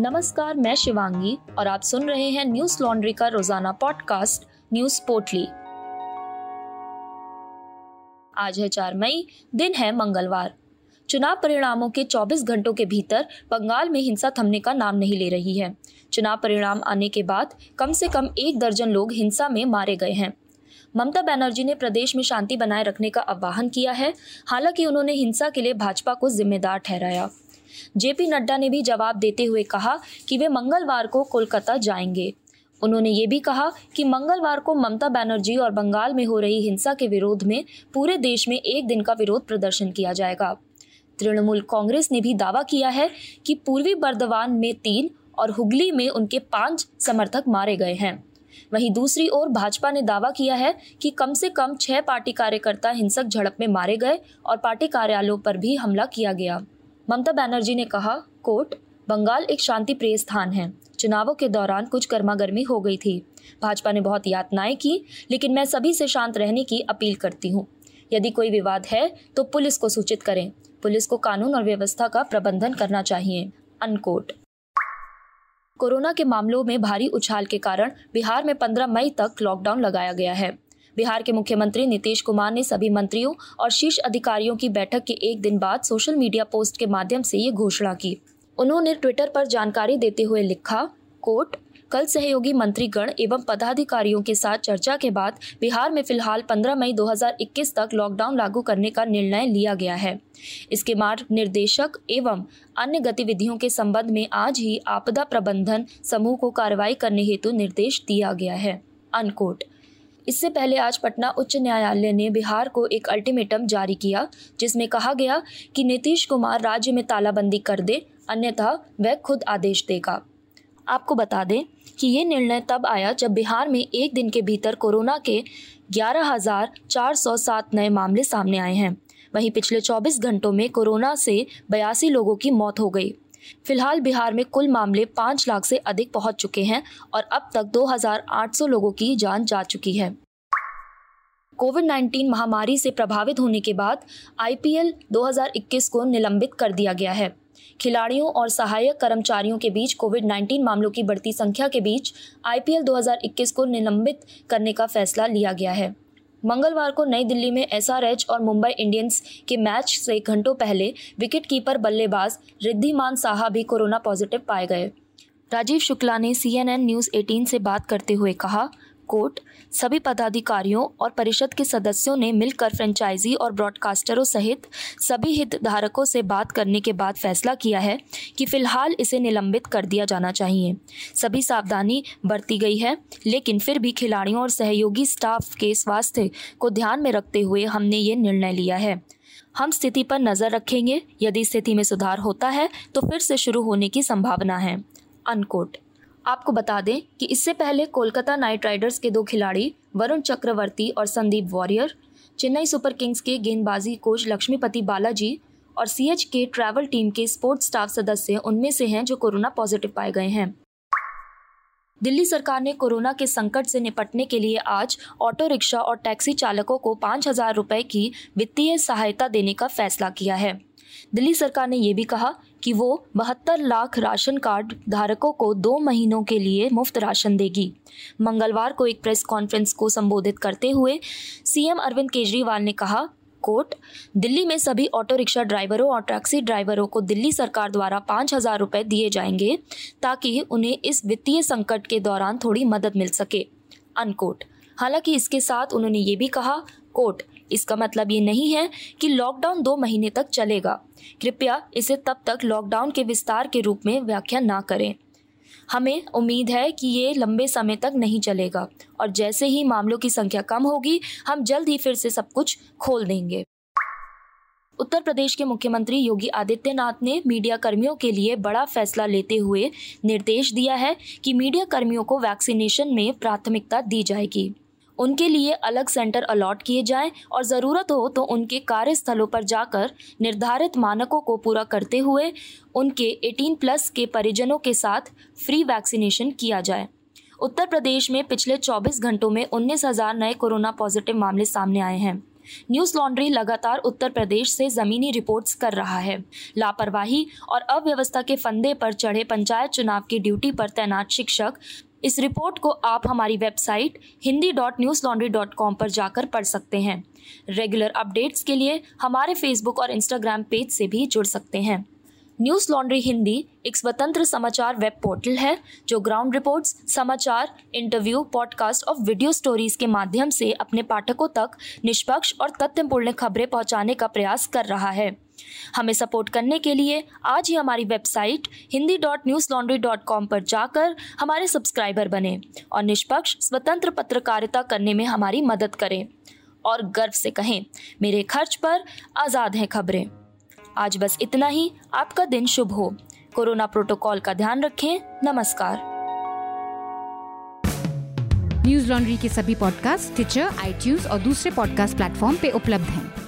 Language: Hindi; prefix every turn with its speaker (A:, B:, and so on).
A: नमस्कार, मैं शिवांगी और आप सुन रहे हैं न्यूज़ लॉन्ड्री का रोज़ाना पॉडकास्ट, न्यूज़ पोर्टली। आज है चार मई, दिन है मंगलवार। चुनाव परिणामों के 24 घंटों के भीतर बंगाल में हिंसा थमने का नाम नहीं ले रही है। चुनाव परिणाम आने के बाद कम से कम एक दर्जन लोग हिंसा में मारे गए हैं। ममता बनर्जी ने प्रदेश में शांति बनाए रखने का आह्वान किया है, हालाँकि उन्होंने हिंसा के लिए भाजपा को जिम्मेदार ठहराया। जेपी नड्डा ने भी जवाब देते हुए कहा कि वे मंगलवार को कोलकाता जाएँगे। उन्होंने ये भी कहा कि मंगलवार को ममता बनर्जी और बंगाल में हो रही हिंसा के विरोध में पूरे देश में एक दिन का विरोध प्रदर्शन किया जाएगा। तृणमूल कांग्रेस ने भी दावा किया है कि पूर्वी बर्दवान में तीन और हुगली में उनके पाँच समर्थक मारे गए हैं। वहीं दूसरी ओर भाजपा ने दावा किया है कि कम से कम छह पार्टी कार्यकर्ता हिंसक झड़प में मारे गए और पार्टी कार्यालयों पर भी हमला किया गया। ममता बनर्जी ने कहा, कोर्ट, बंगाल एक शांति प्रिय स्थान है। चुनावों के दौरान कुछ गर्मा गर्मी हो गई थी। भाजपा ने बहुत यातनाएँ की, लेकिन मैं सभी से शांत रहने की अपील करती हूँ। यदि कोई विवाद है तो पुलिस को सूचित करें। पुलिस को कानून और व्यवस्था का प्रबंधन करना चाहिए। अनकोट। कोरोना के मामलों में भारी उछाल के कारण बिहार में 15 मई तक लॉकडाउन लगाया गया है। बिहार के मुख्यमंत्री नीतीश कुमार ने सभी मंत्रियों और शीर्ष अधिकारियों की बैठक के एक दिन बाद सोशल मीडिया पोस्ट के माध्यम से ये घोषणा की। उन्होंने ट्विटर पर जानकारी देते हुए लिखा, कोर्ट, कल सहयोगी मंत्रीगण एवं पदाधिकारियों के साथ चर्चा के बाद बिहार में फ़िलहाल 15 मई 2021 तक लॉकडाउन लागू करने का निर्णय लिया गया है। इसके मार्ग निर्देशक एवं अन्य गतिविधियों के संबंध में आज ही आपदा प्रबंधन समूह को कार्रवाई करने हेतु निर्देश दिया गया है। अनकोट। इससे पहले आज पटना उच्च न्यायालय ने बिहार को एक अल्टीमेटम जारी किया, जिसमें कहा गया कि नीतीश कुमार राज्य में तालाबंदी कर दे, अन्यथा वह खुद आदेश देगा। आपको बता दें कि ये निर्णय तब आया जब बिहार में एक दिन के भीतर कोरोना के ग्यारह हज़ार चार सौ सात नए मामले सामने आए हैं। वहीं पिछले 24 घंटों में कोरोना से बयासी लोगों की मौत हो गई। फ़िलहाल बिहार में कुल मामले पाँच लाख से अधिक पहुँच चुके हैं और अब तक 2,800 लोगों की जान जा चुकी है। कोविड 19 महामारी से प्रभावित होने के बाद आईपीएल 2021 को निलंबित कर दिया गया है। खिलाड़ियों और सहायक कर्मचारियों के बीच कोविड 19 मामलों की बढ़ती संख्या के बीच आईपीएल 2021 को निलंबित करने का फैसला लिया गया है। मंगलवार को नई दिल्ली में एसआरएच और मुंबई इंडियंस के मैच से घंटों पहले विकेट कीपर बल्लेबाज रिद्धिमान साहा भी कोरोना पॉजिटिव पाए गए। राजीव शुक्ला ने सीएनएन न्यूज़ 18 से बात करते हुए कहा कोर्ट सभी पदाधिकारियों और परिषद के सदस्यों ने मिलकर फ्रेंचाइजी और ब्रॉडकास्टरों सहित सभी हितधारकों से बात करने के बाद फैसला किया है कि फ़िलहाल इसे निलंबित कर दिया जाना चाहिए। सभी सावधानी बरती गई है, लेकिन फिर भी खिलाड़ियों और सहयोगी स्टाफ के स्वास्थ्य को ध्यान में रखते हुए हमने ये निर्णय लिया है। हम स्थिति पर नज़र रखेंगे। यदि स्थिति में सुधार होता है तो फिर से शुरू होने की संभावना है। अनकोट। आपको बता दें कि इससे पहले कोलकाता नाइट राइडर्स के दो खिलाड़ी, वरुण चक्रवर्ती और संदीप वॉरियर, चेन्नई सुपर किंग्स के गेंदबाजी कोच लक्ष्मीपति बालाजी और सीएच के ट्रैवल टीम के स्पोर्ट्स स्टाफ सदस्य उनमें से हैं जो कोरोना पॉजिटिव पाए गए हैं। दिल्ली सरकार ने कोरोना के संकट से निपटने के लिए आज ऑटो रिक्शा और टैक्सी चालकों को पाँच हज़ार रुपये की वित्तीय सहायता देने का फैसला किया है। दिल्ली सरकार ने यह भी कहा कि वो बहत्तर लाख राशन कार्ड धारकों को दो महीनों के लिए मुफ़्त राशन देगी। मंगलवार को एक प्रेस कॉन्फ्रेंस को संबोधित करते हुए सीएम अरविंद केजरीवाल ने कहा, कोर्ट, दिल्ली में सभी ऑटो रिक्शा ड्राइवरों और टैक्सी ड्राइवरों को दिल्ली सरकार द्वारा पाँच हज़ार रुपये दिए जाएँगे ताकि उन्हें इस वित्तीय संकट के दौरान थोड़ी मदद मिल सके। अनकोट। हालाँकि इसके साथ उन्होंने ये भी कहा कोर्ट। इसका मतलब ये नहीं है कि लॉकडाउन दो महीने तक चलेगा। कृपया इसे तब तक लॉकडाउन के विस्तार के रूप में व्याख्या ना करें। हमें उम्मीद है कि ये लंबे समय तक नहीं चलेगा और जैसे ही मामलों की संख्या कम होगी, हम जल्द ही फिर से सब कुछ खोल देंगे। उत्तर प्रदेश के मुख्यमंत्री योगी आदित्यनाथ ने मीडिया कर्मियों के लिए बड़ा फैसला लेते हुए निर्देश दिया है कि मीडिया कर्मियों को वैक्सीनेशन में प्राथमिकता दी जाएगी। उनके लिए अलग सेंटर अलॉट किए जाएँ और ज़रूरत हो तो उनके कार्यस्थलों पर जाकर निर्धारित मानकों को पूरा करते हुए उनके 18 प्लस के परिजनों के साथ फ्री वैक्सीनेशन किया जाए। उत्तर प्रदेश में पिछले 24 घंटों में उन्नीस हज़ार नए कोरोना पॉजिटिव मामले सामने आए हैं। न्यूज़ लॉन्ड्री लगातार उत्तर प्रदेश से जमीनी रिपोर्ट्स कर रहा है। लापरवाही और अव्यवस्था के फंदे पर चढ़े पंचायत चुनाव की ड्यूटी पर तैनात शिक्षक इस रिपोर्ट को आप हमारी website Hindi dot Newslaundry dot com पर जाकर पढ़ सकते हैं। रेगुलर अपडेट्स के लिए हमारे फेसबुक और इंस्टाग्राम पेज से भी जुड़ सकते हैं। न्यूज़ लॉन्ड्री हिंदी एक स्वतंत्र समाचार वेब पोर्टल है, जो ग्राउंड रिपोर्ट्स, समाचार, इंटरव्यू, पॉडकास्ट और वीडियो स्टोरीज के माध्यम से अपने पाठकों तक निष्पक्ष और तथ्यपूर्ण खबरें पहुँचाने का प्रयास कर रहा है। हमें सपोर्ट करने के लिए आज ही हमारी website Hindi dot Newslaundry dot com पर जाकर हमारे सब्सक्राइबर बने और निष्पक्ष, स्वतंत्र पत्रकारिता करने में हमारी मदद करें। और गर्व से कहें, मेरे खर्च पर आज़ाद हैं खबरें। आज बस इतना ही। आपका दिन शुभ हो। कोरोना प्रोटोकॉल का ध्यान रखें। नमस्कार।
B: न्यूज़ लॉन्ड्री के सभी पॉडकास्ट ट्विटर आईटीज और दूसरे पॉडकास्ट प्लेटफॉर्म पे उपलब्ध हैं।